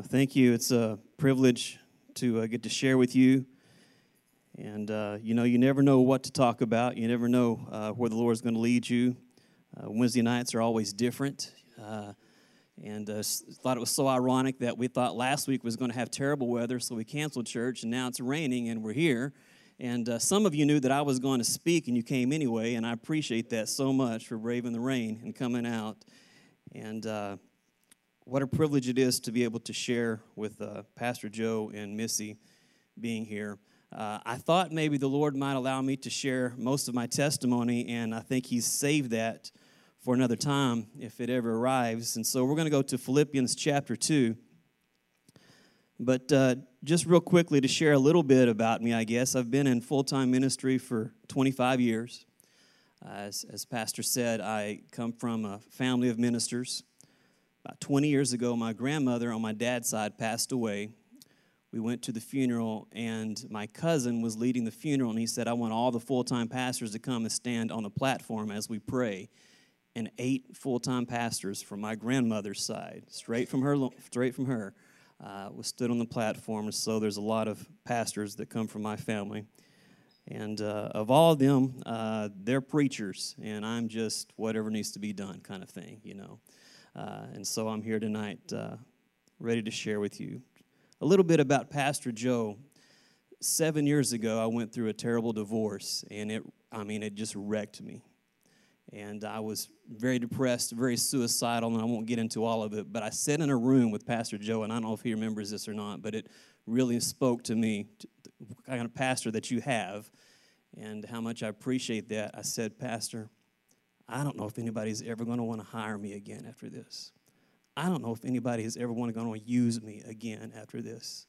Well, thank you. It's a privilege to uh, get to share with you. And, uh, you know, you never know what to talk about. You never know uh, where the Lord is going to lead you. Uh, Wednesday nights are always different. Uh, and uh, thought it was so ironic that we thought last week was going to have terrible weather, so we canceled church, and now it's raining, and we're here. And uh, some of you knew that I was going to speak, and you came anyway, and I appreciate that so much for braving the rain and coming out. And what a privilege it is to be able to share with uh, Pastor Joe and Missy being here. Uh, I thought maybe the Lord might allow me to share most of my testimony, and I think He's saved that for another time if it ever arrives. And so we're going to go to Philippians chapter 2. But uh, just real quickly to share a little bit about me, I guess. I've been in full time ministry for 25 years. As, as Pastor said, I come from a family of ministers. About 20 years ago, my grandmother on my dad's side passed away. We went to the funeral, and my cousin was leading the funeral, and he said, I want all the full time pastors to come and stand on the platform as we pray and eight full-time pastors from my grandmother's side, straight from her, straight from her, uh, was stood on the platform. So there's a lot of pastors that come from my family, and uh, of all of them, uh, they're preachers, and I'm just whatever needs to be done, kind of thing, you know. Uh, and so I'm here tonight, uh, ready to share with you a little bit about Pastor Joe. Seven years ago, I went through a terrible divorce, and it, I mean, it just wrecked me and I was very depressed, very suicidal, and I won't get into all of it. But I sat in a room with Pastor Joe, and I don't know if he remembers this or not, but it really spoke to me, the kind of pastor that you have, and how much I appreciate that. I said, Pastor, I don't know if anybody's ever going to want to hire me again after this. I don't know if anybody is ever going to use me again after this.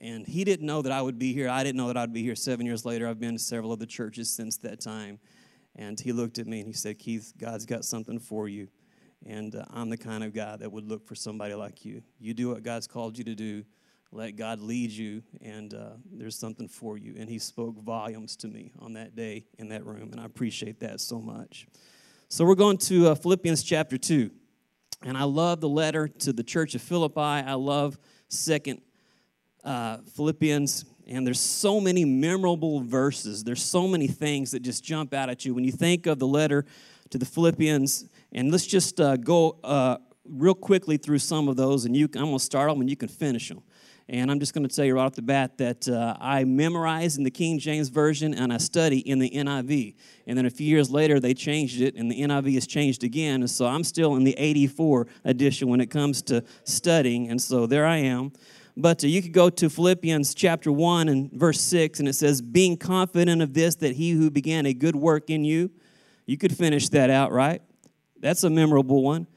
And he didn't know that I would be here. I didn't know that I'd be here seven years later. I've been to several of the churches since that time. And he looked at me and he said, Keith, God's got something for you. And uh, I'm the kind of guy that would look for somebody like you. You do what God's called you to do, let God lead you, and uh, there's something for you. And he spoke volumes to me on that day in that room, and I appreciate that so much. So we're going to uh, Philippians chapter 2. And I love the letter to the church of Philippi. I love second uh, Philippians and there's so many memorable verses. There's so many things that just jump out at you when you think of the letter to the Philippians. And let's just uh, go uh, real quickly through some of those, and you, I'm going to start them and you can finish them. And I'm just going to tell you right off the bat that uh, I memorize in the King James Version and I study in the NIV. And then a few years later, they changed it, and the NIV has changed again. And so I'm still in the 84 edition when it comes to studying. And so there I am. But uh, you could go to Philippians chapter 1 and verse 6, and it says, Being confident of this, that he who began a good work in you, you could finish that out, right? That's a memorable one.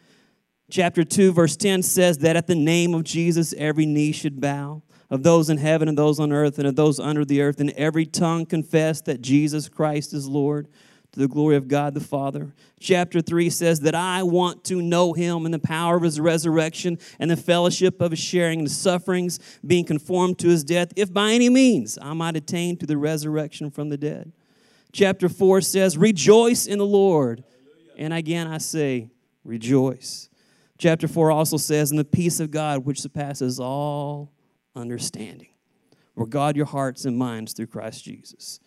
Chapter 2, verse 10 says that at the name of Jesus, every knee should bow, of those in heaven and those on earth and of those under the earth, and every tongue confess that Jesus Christ is Lord to the glory of God the Father. Chapter 3 says that I want to know him and the power of his resurrection and the fellowship of his sharing the sufferings, being conformed to his death, if by any means I might attain to the resurrection from the dead. Chapter 4 says, Rejoice in the Lord. And again I say, Rejoice. Chapter 4 also says, And the peace of God, which surpasses all understanding, will guard your hearts and minds through Christ Jesus.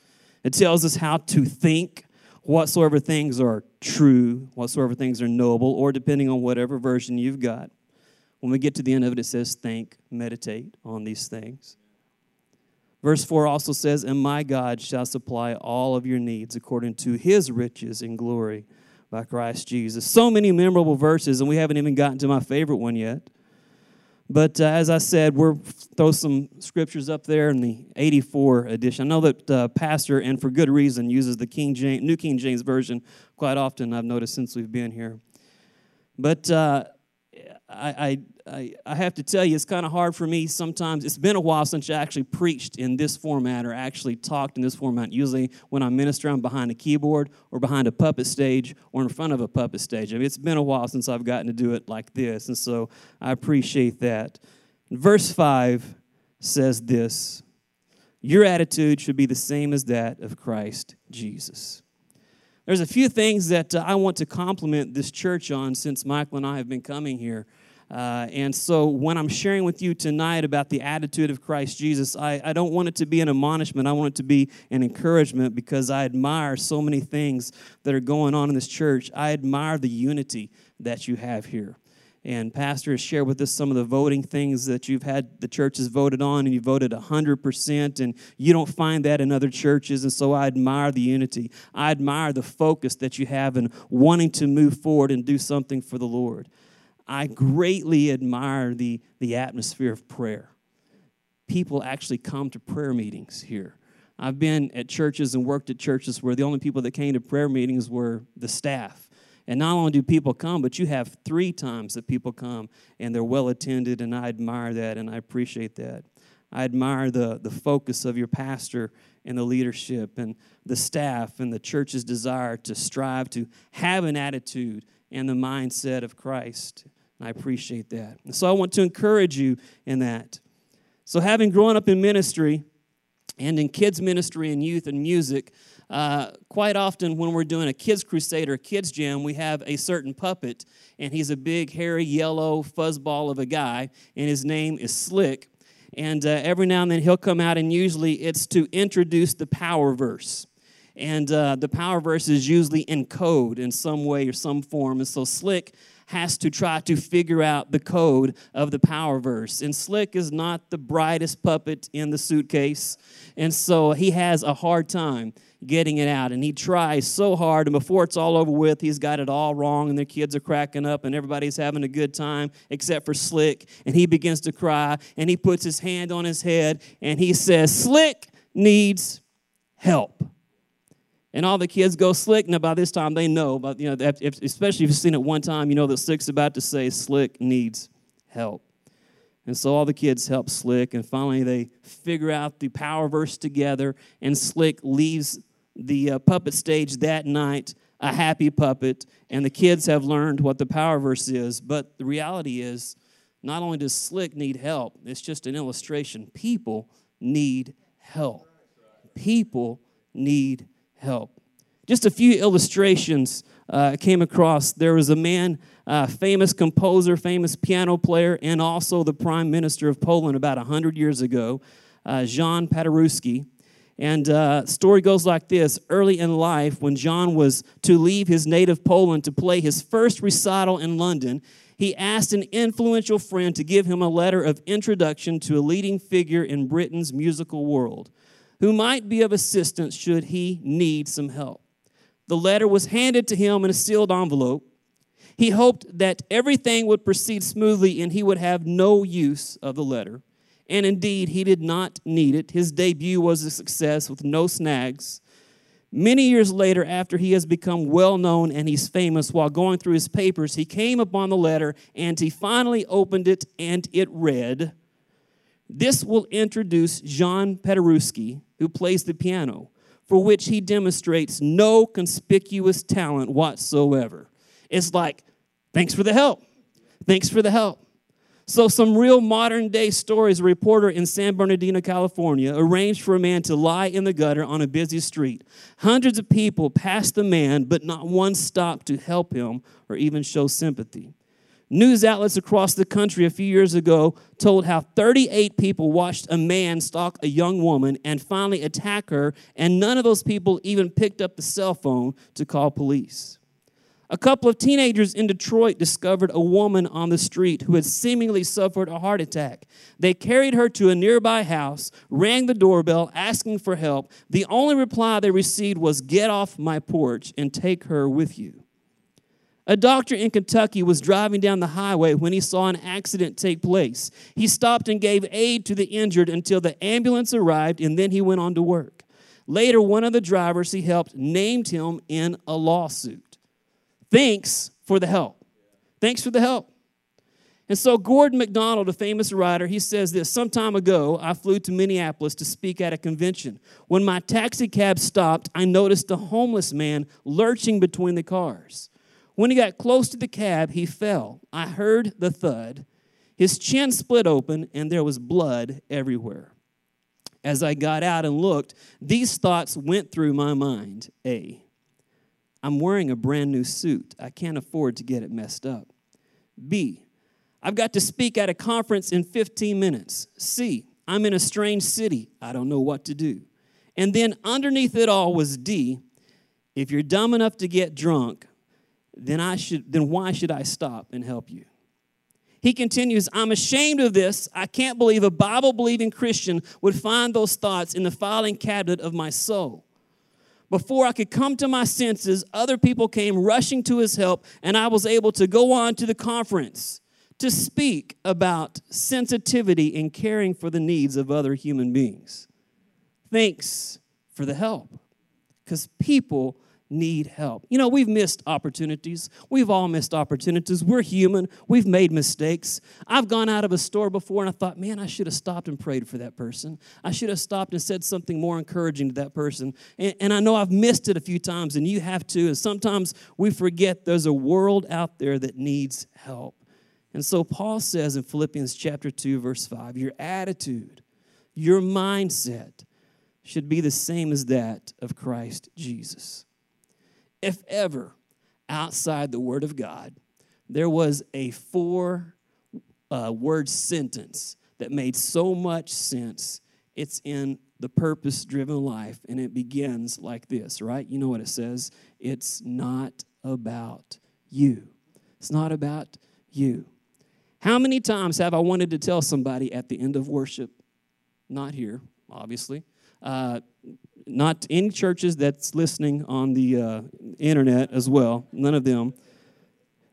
It tells us how to think whatsoever things are true, whatsoever things are noble, or depending on whatever version you've got. When we get to the end of it, it says, think, meditate on these things. Verse 4 also says, And my God shall supply all of your needs according to his riches in glory by Christ Jesus. So many memorable verses, and we haven't even gotten to my favorite one yet. But uh, as I said, we'll throw some scriptures up there in the 84 edition. I know that uh, Pastor, and for good reason, uses the King James, New King James Version quite often, I've noticed since we've been here. But uh, I, I, I have to tell you, it's kind of hard for me sometimes. It's been a while since I actually preached in this format or actually talked in this format. Usually, when I minister, I'm behind a keyboard or behind a puppet stage or in front of a puppet stage. I mean, it's been a while since I've gotten to do it like this, and so I appreciate that. Verse 5 says this Your attitude should be the same as that of Christ Jesus. There's a few things that uh, I want to compliment this church on since Michael and I have been coming here. Uh, and so, when I'm sharing with you tonight about the attitude of Christ Jesus, I, I don't want it to be an admonishment. I want it to be an encouragement because I admire so many things that are going on in this church. I admire the unity that you have here. And Pastor has shared with us some of the voting things that you've had the churches voted on, and you voted 100%, and you don't find that in other churches. And so I admire the unity. I admire the focus that you have in wanting to move forward and do something for the Lord. I greatly admire the, the atmosphere of prayer. People actually come to prayer meetings here. I've been at churches and worked at churches where the only people that came to prayer meetings were the staff. And not only do people come, but you have three times that people come and they're well attended, and I admire that and I appreciate that. I admire the, the focus of your pastor and the leadership and the staff and the church's desire to strive to have an attitude and the mindset of Christ. I appreciate that. And so I want to encourage you in that. So, having grown up in ministry and in kids' ministry and youth and music, uh, quite often when we're doing a kids' crusade or a kids' jam, we have a certain puppet, and he's a big, hairy, yellow fuzzball of a guy, and his name is Slick. And uh, every now and then he'll come out, and usually it's to introduce the power verse. And uh, the power verse is usually in code in some way or some form. And so Slick has to try to figure out the code of the power verse. And Slick is not the brightest puppet in the suitcase. And so he has a hard time getting it out. And he tries so hard. And before it's all over with, he's got it all wrong. And the kids are cracking up and everybody's having a good time except for Slick. And he begins to cry and he puts his hand on his head and he says, Slick needs help and all the kids go slick. Now by this time they know, but you know, if, especially if you've seen it one time, you know that Slick's about to say Slick needs help. And so all the kids help Slick, and finally they figure out the power verse together, and Slick leaves the uh, puppet stage that night a happy puppet, and the kids have learned what the power verse is. But the reality is, not only does Slick need help, it's just an illustration. People need help. People need help. Just a few illustrations uh, came across. There was a man, uh, famous composer, famous piano player, and also the prime minister of Poland about 100 years ago, uh, Jan Paderewski. And uh, story goes like this Early in life, when John was to leave his native Poland to play his first recital in London, he asked an influential friend to give him a letter of introduction to a leading figure in Britain's musical world who might be of assistance should he need some help. The letter was handed to him in a sealed envelope. He hoped that everything would proceed smoothly and he would have no use of the letter. And indeed, he did not need it. His debut was a success with no snags. Many years later, after he has become well known and he's famous, while going through his papers, he came upon the letter and he finally opened it and it read, This will introduce John Paderewski who plays the piano, for which he demonstrates no conspicuous talent whatsoever. It's like, thanks for the help. Thanks for the help. So, some real modern day stories. A reporter in San Bernardino, California, arranged for a man to lie in the gutter on a busy street. Hundreds of people passed the man, but not one stopped to help him or even show sympathy. News outlets across the country a few years ago told how 38 people watched a man stalk a young woman and finally attack her, and none of those people even picked up the cell phone to call police. A couple of teenagers in Detroit discovered a woman on the street who had seemingly suffered a heart attack. They carried her to a nearby house, rang the doorbell, asking for help. The only reply they received was, Get off my porch and take her with you. A doctor in Kentucky was driving down the highway when he saw an accident take place. He stopped and gave aid to the injured until the ambulance arrived, and then he went on to work. Later, one of the drivers he helped named him in a lawsuit. Thanks for the help. Thanks for the help. And so, Gordon MacDonald, a famous writer, he says this Some time ago, I flew to Minneapolis to speak at a convention. When my taxi cab stopped, I noticed a homeless man lurching between the cars. When he got close to the cab, he fell. I heard the thud. His chin split open, and there was blood everywhere. As I got out and looked, these thoughts went through my mind. A, I'm wearing a brand new suit. I can't afford to get it messed up. B, I've got to speak at a conference in 15 minutes. C, I'm in a strange city. I don't know what to do. And then underneath it all was D, if you're dumb enough to get drunk, then I should then why should I stop and help you? He continues, I'm ashamed of this. I can't believe a Bible believing Christian would find those thoughts in the filing cabinet of my soul. Before I could come to my senses, other people came rushing to his help, and I was able to go on to the conference to speak about sensitivity and caring for the needs of other human beings. Thanks for the help, because people need help. You know, we've missed opportunities. We've all missed opportunities. We're human. We've made mistakes. I've gone out of a store before and I thought, man, I should have stopped and prayed for that person. I should have stopped and said something more encouraging to that person. And, and I know I've missed it a few times, and you have too. And sometimes we forget there's a world out there that needs help. And so Paul says in Philippians chapter 2, verse 5, your attitude, your mindset should be the same as that of Christ Jesus if ever, outside the Word of God, there was a four uh, word sentence that made so much sense. It's in the purpose driven life, and it begins like this, right? You know what it says? It's not about you. It's not about you. How many times have I wanted to tell somebody at the end of worship, not here, obviously, uh, not any churches that's listening on the uh, internet as well, none of them.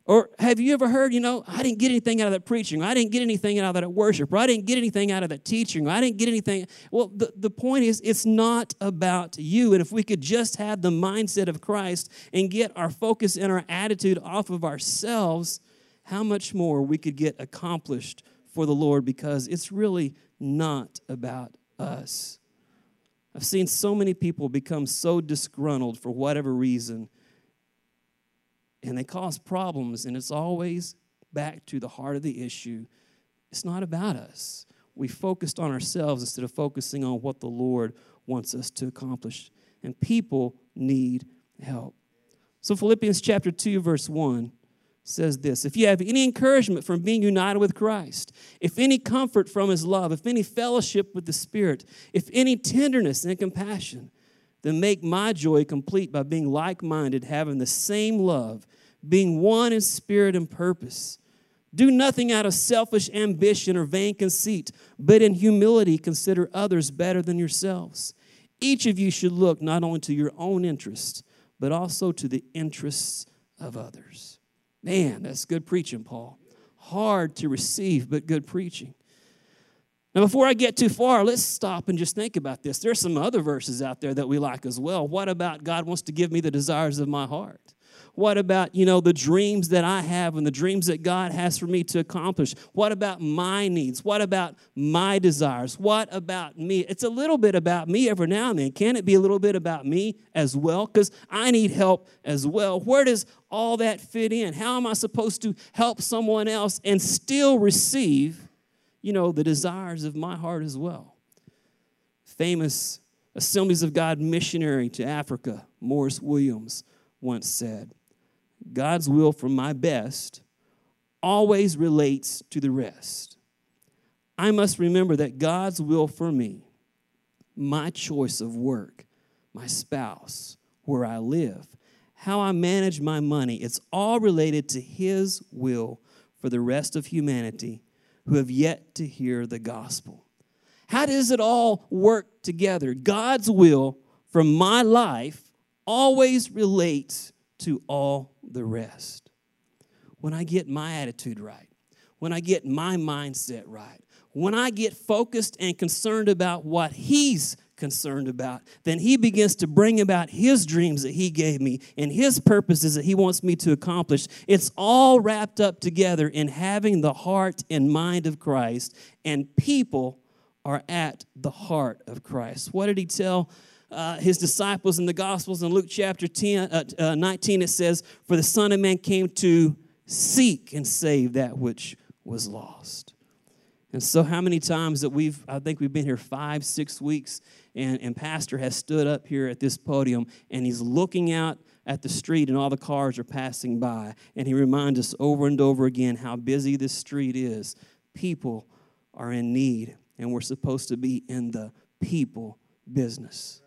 Or have you ever heard, you know, I didn't get anything out of that preaching, I didn't get anything out of that worship, or I didn't get anything out of that teaching, or I didn't get anything. Well, the, the point is, it's not about you. And if we could just have the mindset of Christ and get our focus and our attitude off of ourselves, how much more we could get accomplished for the Lord because it's really not about us. I've seen so many people become so disgruntled for whatever reason, and they cause problems, and it's always back to the heart of the issue. It's not about us. We focused on ourselves instead of focusing on what the Lord wants us to accomplish. And people need help. So, Philippians chapter 2, verse 1 says this If you have any encouragement from being united with Christ, if any comfort from his love, if any fellowship with the Spirit, if any tenderness and compassion, then make my joy complete by being like minded, having the same love, being one in spirit and purpose. Do nothing out of selfish ambition or vain conceit, but in humility consider others better than yourselves. Each of you should look not only to your own interests, but also to the interests of others. Man, that's good preaching, Paul. Hard to receive, but good preaching. Now, before I get too far, let's stop and just think about this. There's some other verses out there that we like as well. What about God wants to give me the desires of my heart? What about, you know, the dreams that I have and the dreams that God has for me to accomplish? What about my needs? What about my desires? What about me? It's a little bit about me every now and then. Can it be a little bit about me as well? Because I need help as well. Where does all that fit in? How am I supposed to help someone else and still receive, you know, the desires of my heart as well? Famous Assemblies of God missionary to Africa, Morris Williams, once said, God's will for my best always relates to the rest. I must remember that God's will for me, my choice of work, my spouse, where I live, how I manage my money, it's all related to His will for the rest of humanity who have yet to hear the gospel. How does it all work together? God's will for my life always relates to all the rest. When I get my attitude right, when I get my mindset right, when I get focused and concerned about what He's concerned about, then He begins to bring about His dreams that He gave me and His purposes that He wants me to accomplish. It's all wrapped up together in having the heart and mind of Christ, and people are at the heart of Christ. What did He tell? Uh, his disciples in the Gospels in Luke chapter 10, uh, uh, 19, it says, For the Son of Man came to seek and save that which was lost. And so, how many times that we've, I think we've been here five, six weeks, and, and Pastor has stood up here at this podium and he's looking out at the street and all the cars are passing by. And he reminds us over and over again how busy this street is. People are in need, and we're supposed to be in the people business.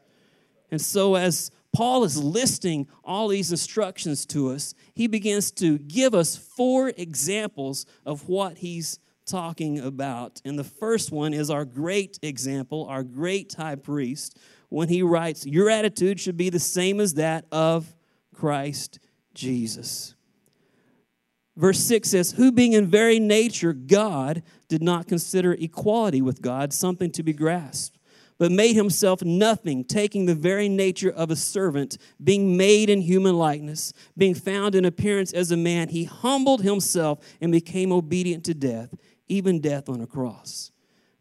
And so, as Paul is listing all these instructions to us, he begins to give us four examples of what he's talking about. And the first one is our great example, our great high priest, when he writes, Your attitude should be the same as that of Christ Jesus. Verse 6 says, Who being in very nature God did not consider equality with God something to be grasped, but made himself nothing, taking the very nature of a servant, being made in human likeness, being found in appearance as a man, he humbled himself and became obedient to death, even death on a cross.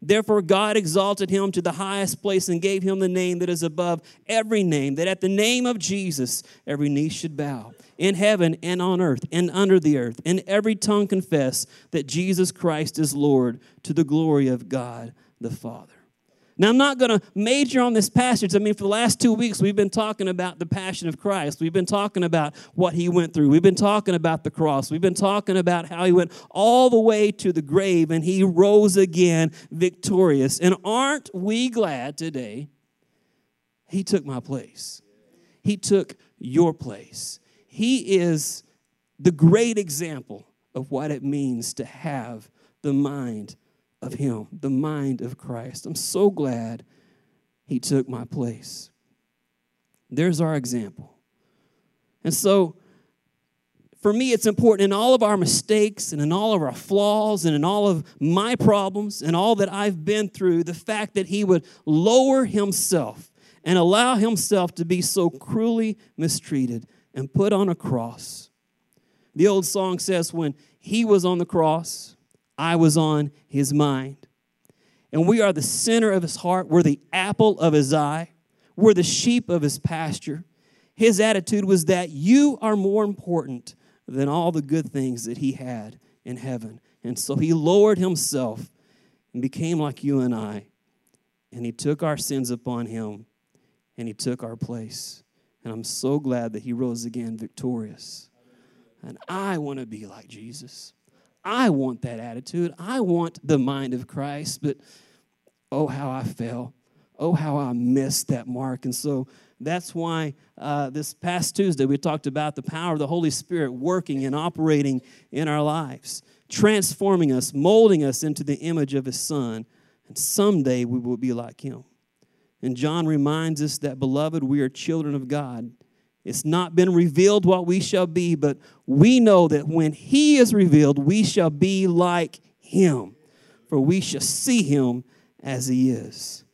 Therefore, God exalted him to the highest place and gave him the name that is above every name, that at the name of Jesus every knee should bow, in heaven and on earth and under the earth, and every tongue confess that Jesus Christ is Lord to the glory of God the Father. Now, I'm not going to major on this passage. I mean, for the last two weeks, we've been talking about the passion of Christ. We've been talking about what he went through. We've been talking about the cross. We've been talking about how he went all the way to the grave and he rose again victorious. And aren't we glad today he took my place? He took your place. He is the great example of what it means to have the mind of Him, the mind of Christ. I'm so glad He took my place. There's our example. And so, for me, it's important in all of our mistakes and in all of our flaws and in all of my problems and all that I've been through, the fact that He would lower Himself and allow Himself to be so cruelly mistreated and put on a cross. The old song says, When He was on the cross, I was on his mind. And we are the center of his heart. We're the apple of his eye. We're the sheep of his pasture. His attitude was that you are more important than all the good things that he had in heaven. And so he lowered himself and became like you and I. And he took our sins upon him and he took our place. And I'm so glad that he rose again victorious. And I want to be like Jesus. I want that attitude. I want the mind of Christ, but oh, how I fell. Oh, how I missed that mark. And so that's why uh, this past Tuesday we talked about the power of the Holy Spirit working and operating in our lives, transforming us, molding us into the image of His Son. And someday we will be like Him. And John reminds us that, beloved, we are children of God. It's not been revealed what we shall be, but we know that when He is revealed, we shall be like Him, for we shall see Him as He is.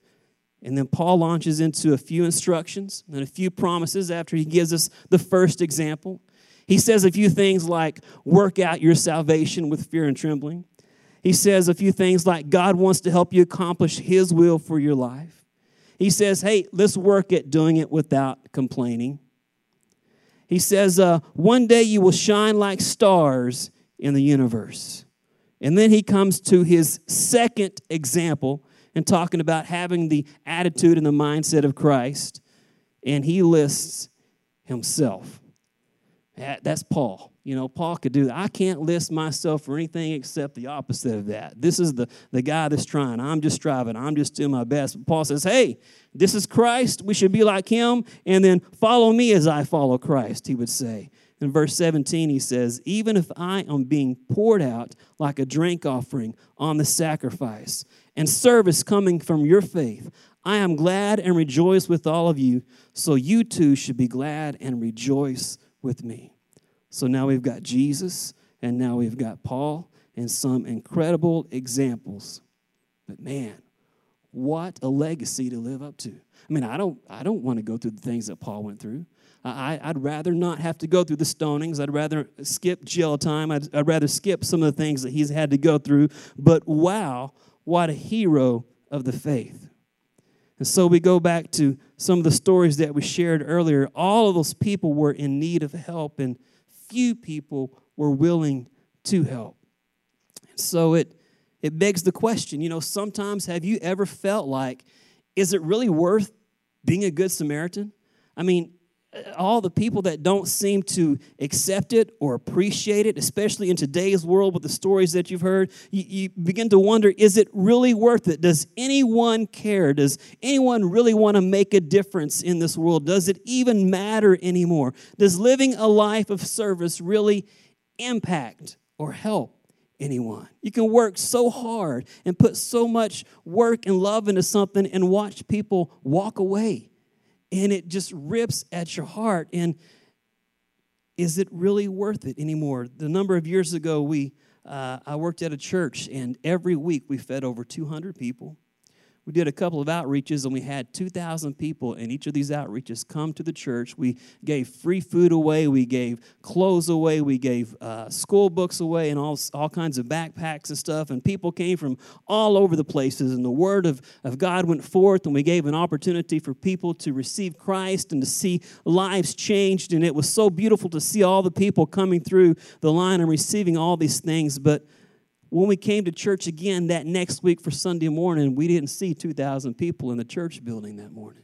And then Paul launches into a few instructions and a few promises after he gives us the first example. He says a few things like, work out your salvation with fear and trembling. He says a few things like, God wants to help you accomplish His will for your life. He says, hey, let's work at doing it without complaining. He says, uh, One day you will shine like stars in the universe. And then he comes to his second example and talking about having the attitude and the mindset of Christ. And he lists himself. That's Paul. You know, Paul could do that. I can't list myself for anything except the opposite of that. This is the, the guy that's trying. I'm just striving. I'm just doing my best. But Paul says, hey, this is Christ. We should be like him. And then follow me as I follow Christ, he would say. In verse 17, he says, Even if I am being poured out like a drink offering on the sacrifice and service coming from your faith, I am glad and rejoice with all of you. So you too should be glad and rejoice with me. So now we've got Jesus, and now we've got Paul, and some incredible examples. But man, what a legacy to live up to. I mean, I don't, I don't want to go through the things that Paul went through. I, I'd rather not have to go through the stonings. I'd rather skip jail time. I'd, I'd rather skip some of the things that he's had to go through. But wow, what a hero of the faith. And so we go back to some of the stories that we shared earlier. All of those people were in need of help, and few people were willing to help. So it it begs the question, you know, sometimes have you ever felt like is it really worth being a good Samaritan? I mean, all the people that don't seem to accept it or appreciate it, especially in today's world with the stories that you've heard, you, you, begin to wonder is it really worth it? Does anyone care? Does anyone really want to make a difference in this world? Does it even matter anymore? Does living a life of service really impact or help? Anyone. You can work so hard and put so much work and love into something and watch people walk away and it just rips at your heart. And is it really worth it anymore? The number of years ago, we uh, I worked at a church, and every week we fed over 200 people we did a couple of outreaches and we had 2,000 people in each of these outreaches come to the church. We gave free food away, we gave clothes away, we gave uh, school books away, and all, all kinds of backpacks and stuff. And people came from all over the places, and the word of, of God went forth, and we gave an opportunity for people to receive Christ and to see lives changed. And it was so beautiful to see all the people coming through the line and receiving all these things. But when we came to church again that next week for Sunday morning, we didn't see 2,000 people in the church building that morning.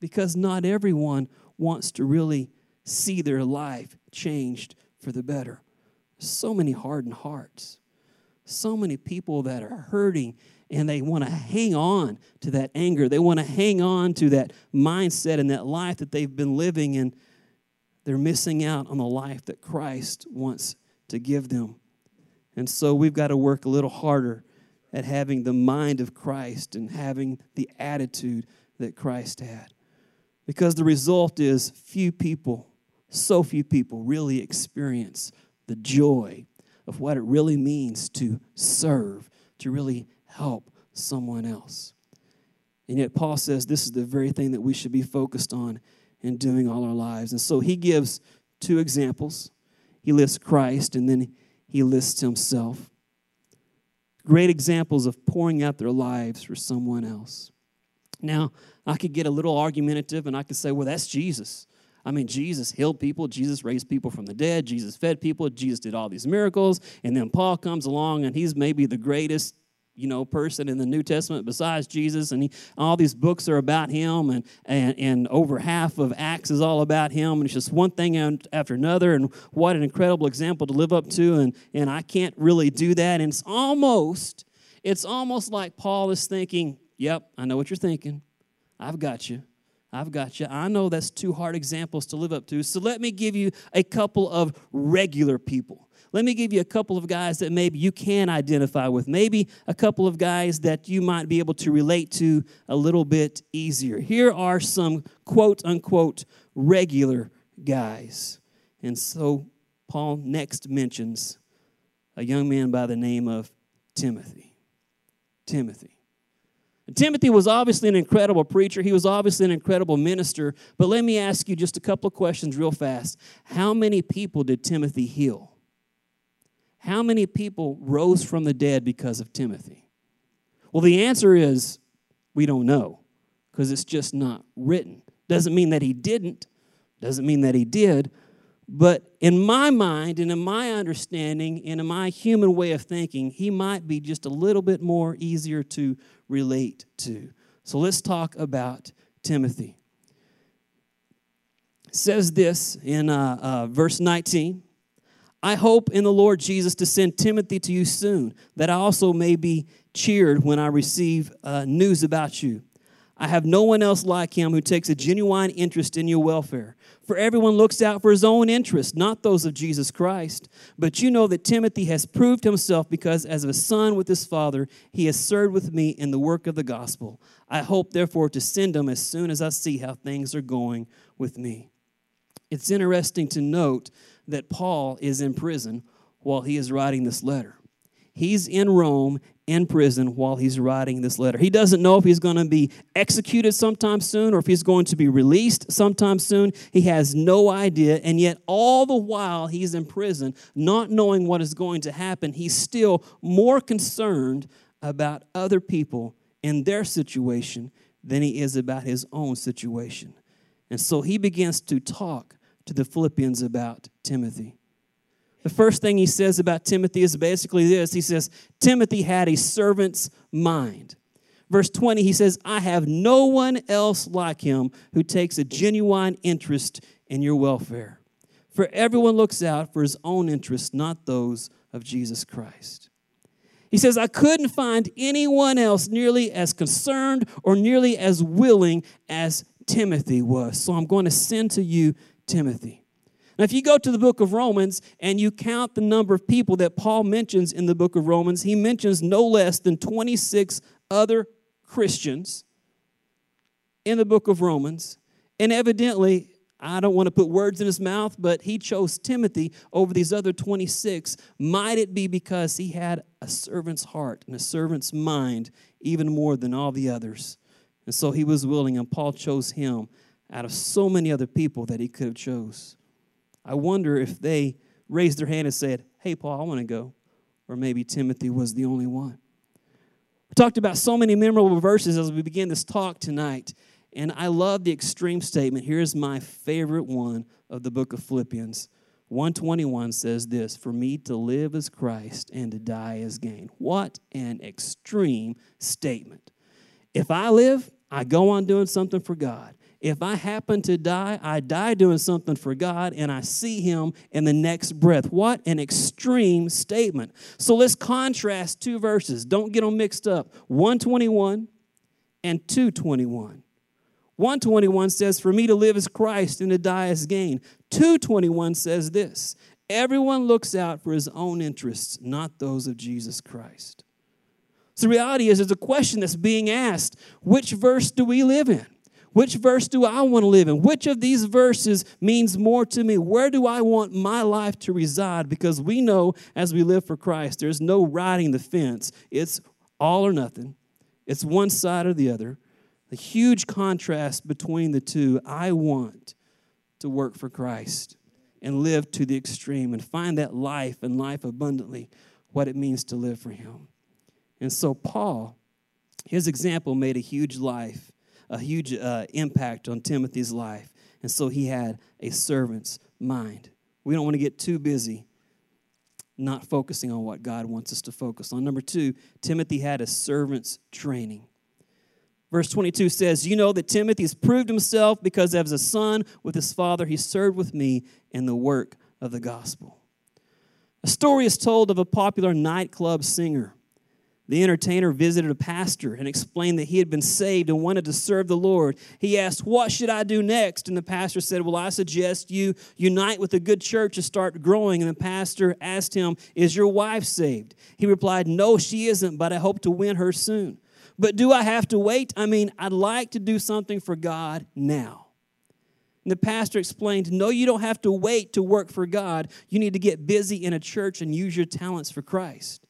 Because not everyone wants to really see their life changed for the better. So many hardened hearts, so many people that are hurting and they want to hang on to that anger. They want to hang on to that mindset and that life that they've been living, and they're missing out on the life that Christ wants to give them. And so we've got to work a little harder at having the mind of Christ and having the attitude that Christ had. Because the result is few people, so few people, really experience the joy of what it really means to serve, to really help someone else. And yet, Paul says this is the very thing that we should be focused on in doing all our lives. And so he gives two examples. He lists Christ, and then he lists himself. Great examples of pouring out their lives for someone else. Now, I could get a little argumentative and I could say, well, that's Jesus. I mean, Jesus healed people, Jesus raised people from the dead, Jesus fed people, Jesus did all these miracles. And then Paul comes along and he's maybe the greatest you know person in the New Testament besides Jesus, and he, all these books are about him, and, and and over half of Acts is all about him, and it's just one thing after another, and what an incredible example to live up to, and and I can't really do that, and it's almost it's almost like Paul is thinking, "Yep, I know what you're thinking. I've got you." I've got you. I know that's two hard examples to live up to. So let me give you a couple of regular people let me give you a couple of guys that maybe you can identify with, maybe a couple of guys that you might be able to relate to a little bit easier. Here are some quote unquote regular guys. And so Paul next mentions a young man by the name of Timothy. Timothy. Timothy was obviously an incredible preacher. He was obviously an incredible minister. But let me ask you just a couple of questions real fast. How many people did Timothy heal? How many people rose from the dead because of Timothy? Well, the answer is we don't know because it's just not written. Doesn't mean that he didn't, doesn't mean that he did, but in my mind and in my understanding and in my human way of thinking, he might be just a little bit more easier to relate to. So let's talk about Timothy. It says this in uh, uh, verse 19 I hope in the Lord Jesus to send Timothy to you soon, that I also may be cheered when I receive uh, news about you. I have no one else like him who takes a genuine interest in your welfare. For everyone looks out for his own interests, not those of Jesus Christ. But you know that Timothy has proved himself because, as a son with his father, he has served with me in the work of the gospel. I hope, therefore, to send him as soon as I see how things are going with me. It's interesting to note that Paul is in prison while he is writing this letter. He's in Rome in prison while he's writing this letter. He doesn't know if he's going to be executed sometime soon or if he's going to be released sometime soon. He has no idea. And yet, all the while he's in prison, not knowing what is going to happen, he's still more concerned about other people and their situation than he is about his own situation. And so he begins to talk to the Philippians about Timothy. The first thing he says about Timothy is basically this He says, Timothy had a servant's mind. Verse 20, he says, I have no one else like him who takes a genuine interest in your welfare. For everyone looks out for his own interests, not those of Jesus Christ. He says, I couldn't find anyone else nearly as concerned or nearly as willing as Timothy was. So I'm going to send to you Timothy. Now, if you go to the book of Romans and you count the number of people that Paul mentions in the book of Romans, he mentions no less than 26 other Christians in the book of Romans. And evidently, I don't want to put words in his mouth, but he chose Timothy over these other 26. Might it be because he had a servant's heart and a servant's mind even more than all the others? And so he was willing, and Paul chose him out of so many other people that he could have chose. I wonder if they raised their hand and said, Hey, Paul, I want to go. Or maybe Timothy was the only one. We talked about so many memorable verses as we begin this talk tonight. And I love the extreme statement. Here's my favorite one of the book of Philippians. 121 says this For me to live as Christ and to die as gain. What an extreme statement. If I live, I go on doing something for God. If I happen to die, I die doing something for God and I see Him in the next breath. What an extreme statement. So let's contrast two verses. Don't get them mixed up 121 and 221. 121 says, For me to live is Christ and to die is gain. 221 says this Everyone looks out for his own interests, not those of Jesus Christ. So the reality is, there's a question that's being asked which verse do we live in? Which verse do I want to live in? Which of these verses means more to me? Where do I want my life to reside? Because we know as we live for Christ, there's no riding the fence. It's all or nothing, it's one side or the other. The huge contrast between the two. I want to work for Christ and live to the extreme and find that life and life abundantly, what it means to live for Him. And so, Paul, his example made a huge life, a huge uh, impact on Timothy's life. And so he had a servant's mind. We don't want to get too busy not focusing on what God wants us to focus on. Number two, Timothy had a servant's training. Verse 22 says, You know that Timothy has proved himself because as a son with his father, he served with me in the work of the gospel. A story is told of a popular nightclub singer. The entertainer visited a pastor and explained that he had been saved and wanted to serve the Lord. He asked, What should I do next? And the pastor said, Well, I suggest you unite with a good church and start growing. And the pastor asked him, Is your wife saved? He replied, No, she isn't, but I hope to win her soon. But do I have to wait? I mean, I'd like to do something for God now. And the pastor explained, No, you don't have to wait to work for God. You need to get busy in a church and use your talents for Christ.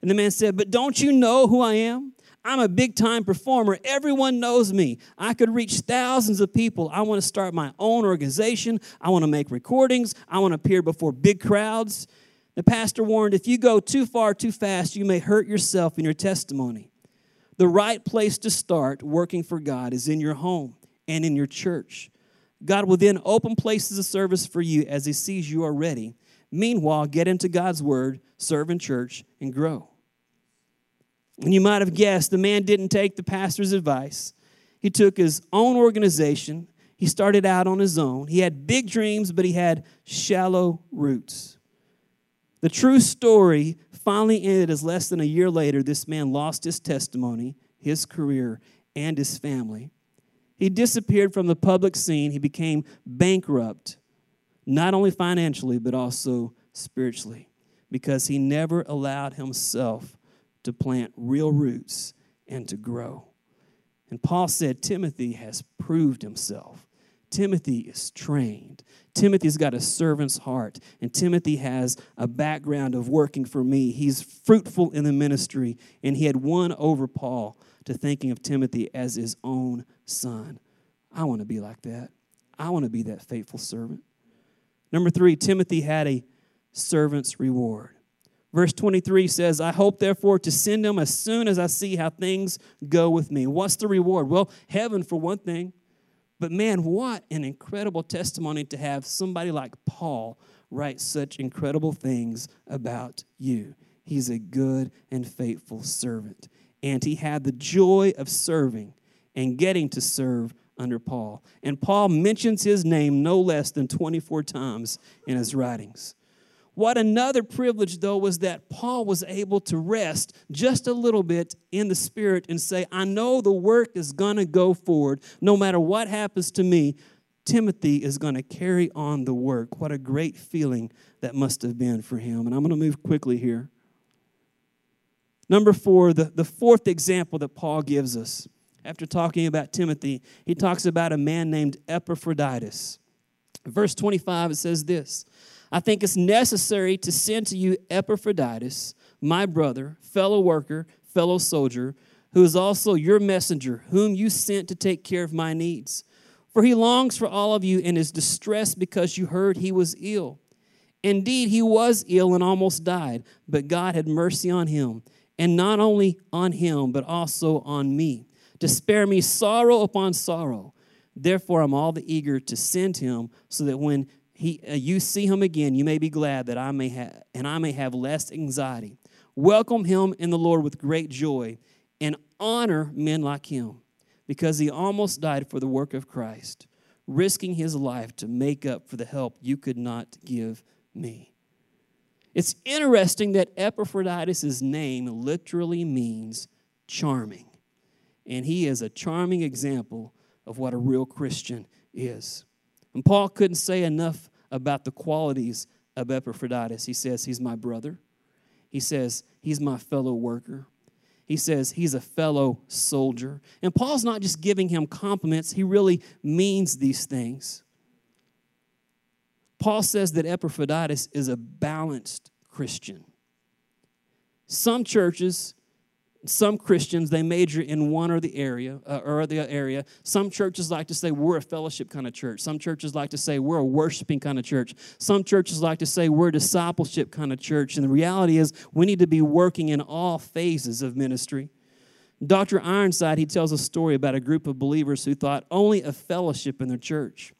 And the man said, But don't you know who I am? I'm a big time performer. Everyone knows me. I could reach thousands of people. I want to start my own organization. I want to make recordings. I want to appear before big crowds. The pastor warned if you go too far too fast, you may hurt yourself in your testimony. The right place to start working for God is in your home and in your church. God will then open places of service for you as He sees you are ready. Meanwhile, get into God's Word, serve in church, and grow. And you might have guessed the man didn't take the pastor's advice. He took his own organization. He started out on his own. He had big dreams, but he had shallow roots. The true story finally ended as less than a year later, this man lost his testimony, his career, and his family. He disappeared from the public scene. He became bankrupt, not only financially, but also spiritually, because he never allowed himself to plant real roots and to grow. And Paul said, Timothy has proved himself. Timothy is trained. Timothy's got a servant's heart, and Timothy has a background of working for me. He's fruitful in the ministry, and he had won over Paul to thinking of Timothy as his own son. I want to be like that. I want to be that faithful servant. Number three, Timothy had a servant's reward. Verse 23 says, I hope therefore to send him as soon as I see how things go with me. What's the reward? Well, heaven for one thing. But man, what an incredible testimony to have somebody like Paul write such incredible things about you. He's a good and faithful servant. and he had the joy of serving and getting to serve under Paul. And Paul mentions his name no less than 24 times in his writings. What another privilege, though, was that Paul was able to rest just a little bit in the Spirit and say, I know the work is going to go forward. No matter what happens to me, Timothy is going to carry on the work. What a great feeling that must have been for him. And I'm going to move quickly here. Number four, the, the fourth example that Paul gives us after talking about Timothy, he talks about a man named Epaphroditus. Verse 25, it says this I think it's necessary to send to you Epaphroditus, my brother, fellow worker, fellow soldier, who is also your messenger, whom you sent to take care of my needs. For he longs for all of you and is distressed because you heard he was ill. Indeed, he was ill and almost died, but God had mercy on him, and not only on him, but also on me, to spare me sorrow upon sorrow. Therefore, I'm all the eager to send him, so that when he, uh, you see him again, you may be glad that I may have, and I may have less anxiety. Welcome him in the Lord with great joy, and honor men like him, because he almost died for the work of Christ, risking his life to make up for the help you could not give me. It's interesting that Epaphroditus' name literally means charming, and he is a charming example of what a real Christian is. And Paul couldn't say enough about the qualities of Epaphroditus. He says, He's my brother. He says, He's my fellow worker. He says, He's a fellow soldier. And Paul's not just giving him compliments, he really means these things. Paul says that Epaphroditus is a balanced Christian. Some churches some Christians they major in one or the area uh, or the area. Some churches like to say we're a fellowship kind of church. Some churches like to say we're a worshiping kind of church. Some churches like to say we're a discipleship kind of church. And the reality is we need to be working in all phases of ministry. Dr. Ironside he tells a story about a group of believers who thought only of fellowship in their church.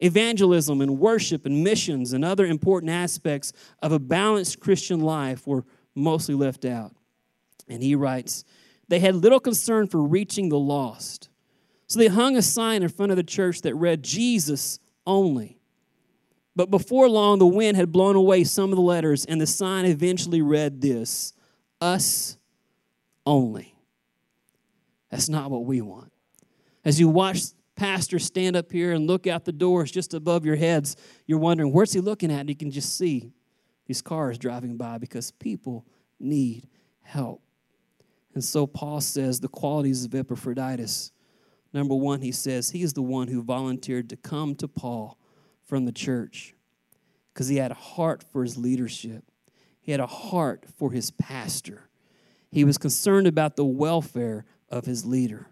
Evangelism and worship and missions and other important aspects of a balanced Christian life were mostly left out. And he writes, They had little concern for reaching the lost. So they hung a sign in front of the church that read, Jesus only. But before long, the wind had blown away some of the letters, and the sign eventually read this Us only. That's not what we want. As you watch pastors stand up here and look out the doors just above your heads, you're wondering, where's he looking at? And you can just see these cars driving by because people need help. And so Paul says the qualities of Epaphroditus. Number one, he says he is the one who volunteered to come to Paul from the church because he had a heart for his leadership, he had a heart for his pastor. He was concerned about the welfare of his leader.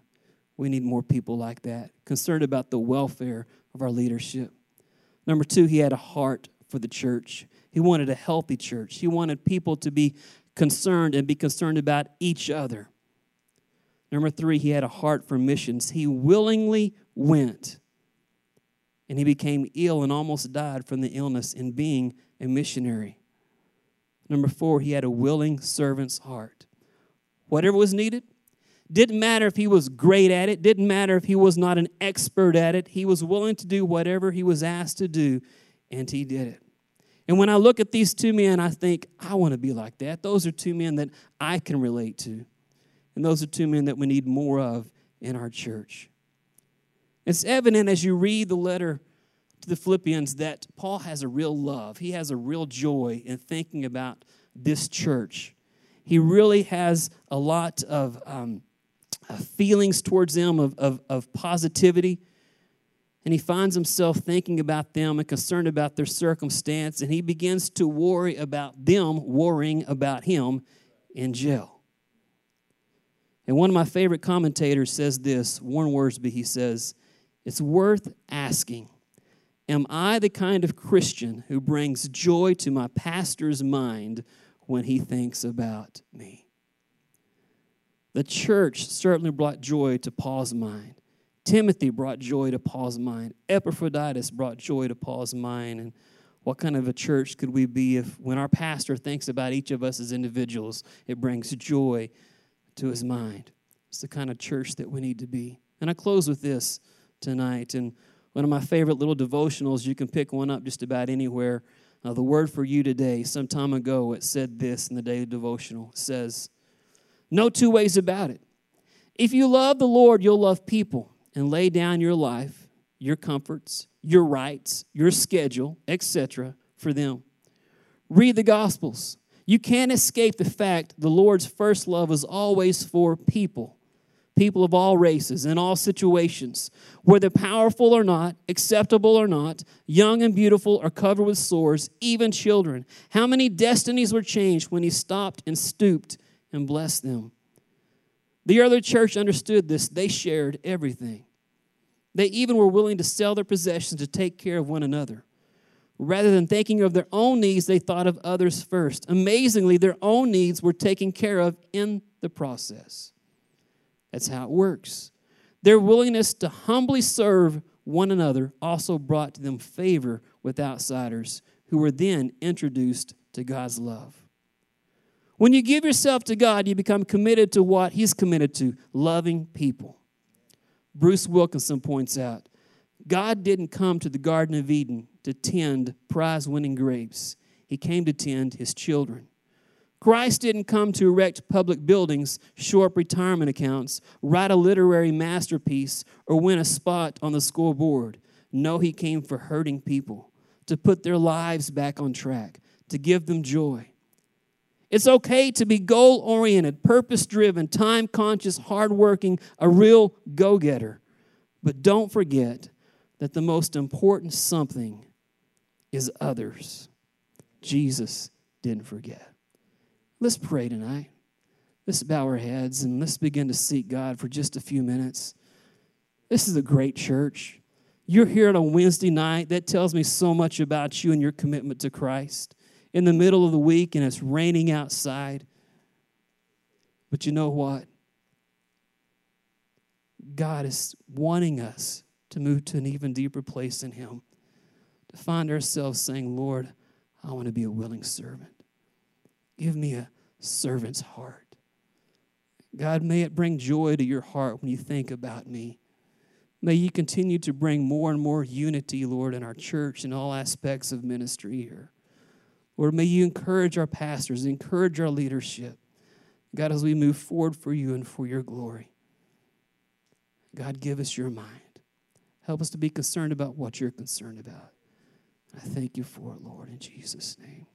We need more people like that, concerned about the welfare of our leadership. Number two, he had a heart for the church. He wanted a healthy church. He wanted people to be concerned and be concerned about each other. Number three, he had a heart for missions. He willingly went. And he became ill and almost died from the illness in being a missionary. Number four, he had a willing servant's heart. Whatever was needed, didn't matter if he was great at it, didn't matter if he was not an expert at it, he was willing to do whatever he was asked to do, and he did it. And when I look at these two men, I think, I want to be like that. Those are two men that I can relate to. And those are two men that we need more of in our church. It's evident as you read the letter to the Philippians that Paul has a real love. He has a real joy in thinking about this church. He really has a lot of um, feelings towards them, of, of, of positivity and he finds himself thinking about them and concerned about their circumstance, and he begins to worry about them worrying about him in jail. And one of my favorite commentators says this Warren Wiersbe, he says, It's worth asking, Am I the kind of Christian who brings joy to my pastor's mind when he thinks about me? The church certainly brought joy to Paul's mind. Timothy brought joy to Paul's mind. Epaphroditus brought joy to Paul's mind. And what kind of a church could we be if, when our pastor thinks about each of us as individuals, it brings joy to his mind. It's the kind of church that we need to be. And I close with this tonight. And one of my favorite little devotionals, you can pick one up just about anywhere. Uh, the word for you today, some time ago, it said this in the daily devotional. It says, No two ways about it. If you love the Lord, you'll love people and lay down your life, your comforts, your rights, your schedule, etc., for them. Read the Gospels. You can't escape the fact the Lord's first love is always for people, people of all races, in all situations, whether powerful or not, acceptable or not, young and beautiful or covered with sores, even children. How many destinies were changed when He stopped and stooped and blessed them? The early church understood this. They shared everything. They even were willing to sell their possessions to take care of one another. Rather than thinking of their own needs, they thought of others first. Amazingly, their own needs were taken care of in the process. That's how it works. Their willingness to humbly serve one another also brought to them favor with outsiders who were then introduced to God's love. When you give yourself to God, you become committed to what He's committed to loving people. Bruce Wilkinson points out God didn't come to the Garden of Eden to tend prize winning grapes, He came to tend His children. Christ didn't come to erect public buildings, shore up retirement accounts, write a literary masterpiece, or win a spot on the scoreboard. No, He came for hurting people, to put their lives back on track, to give them joy. It's okay to be goal oriented, purpose driven, time conscious, hardworking, a real go getter. But don't forget that the most important something is others. Jesus didn't forget. Let's pray tonight. Let's bow our heads and let's begin to seek God for just a few minutes. This is a great church. You're here on a Wednesday night. That tells me so much about you and your commitment to Christ in the middle of the week and it's raining outside. But you know what? God is wanting us to move to an even deeper place in Him, to find ourselves saying, Lord, I want to be a willing servant. Give me a servant's heart. God, may it bring joy to your heart when you think about me. May you continue to bring more and more unity, Lord, in our church and all aspects of ministry here. Lord, may you encourage our pastors, encourage our leadership. God, as we move forward for you and for your glory. God, give us your mind. Help us to be concerned about what you're concerned about. I thank you for it, Lord, in Jesus' name.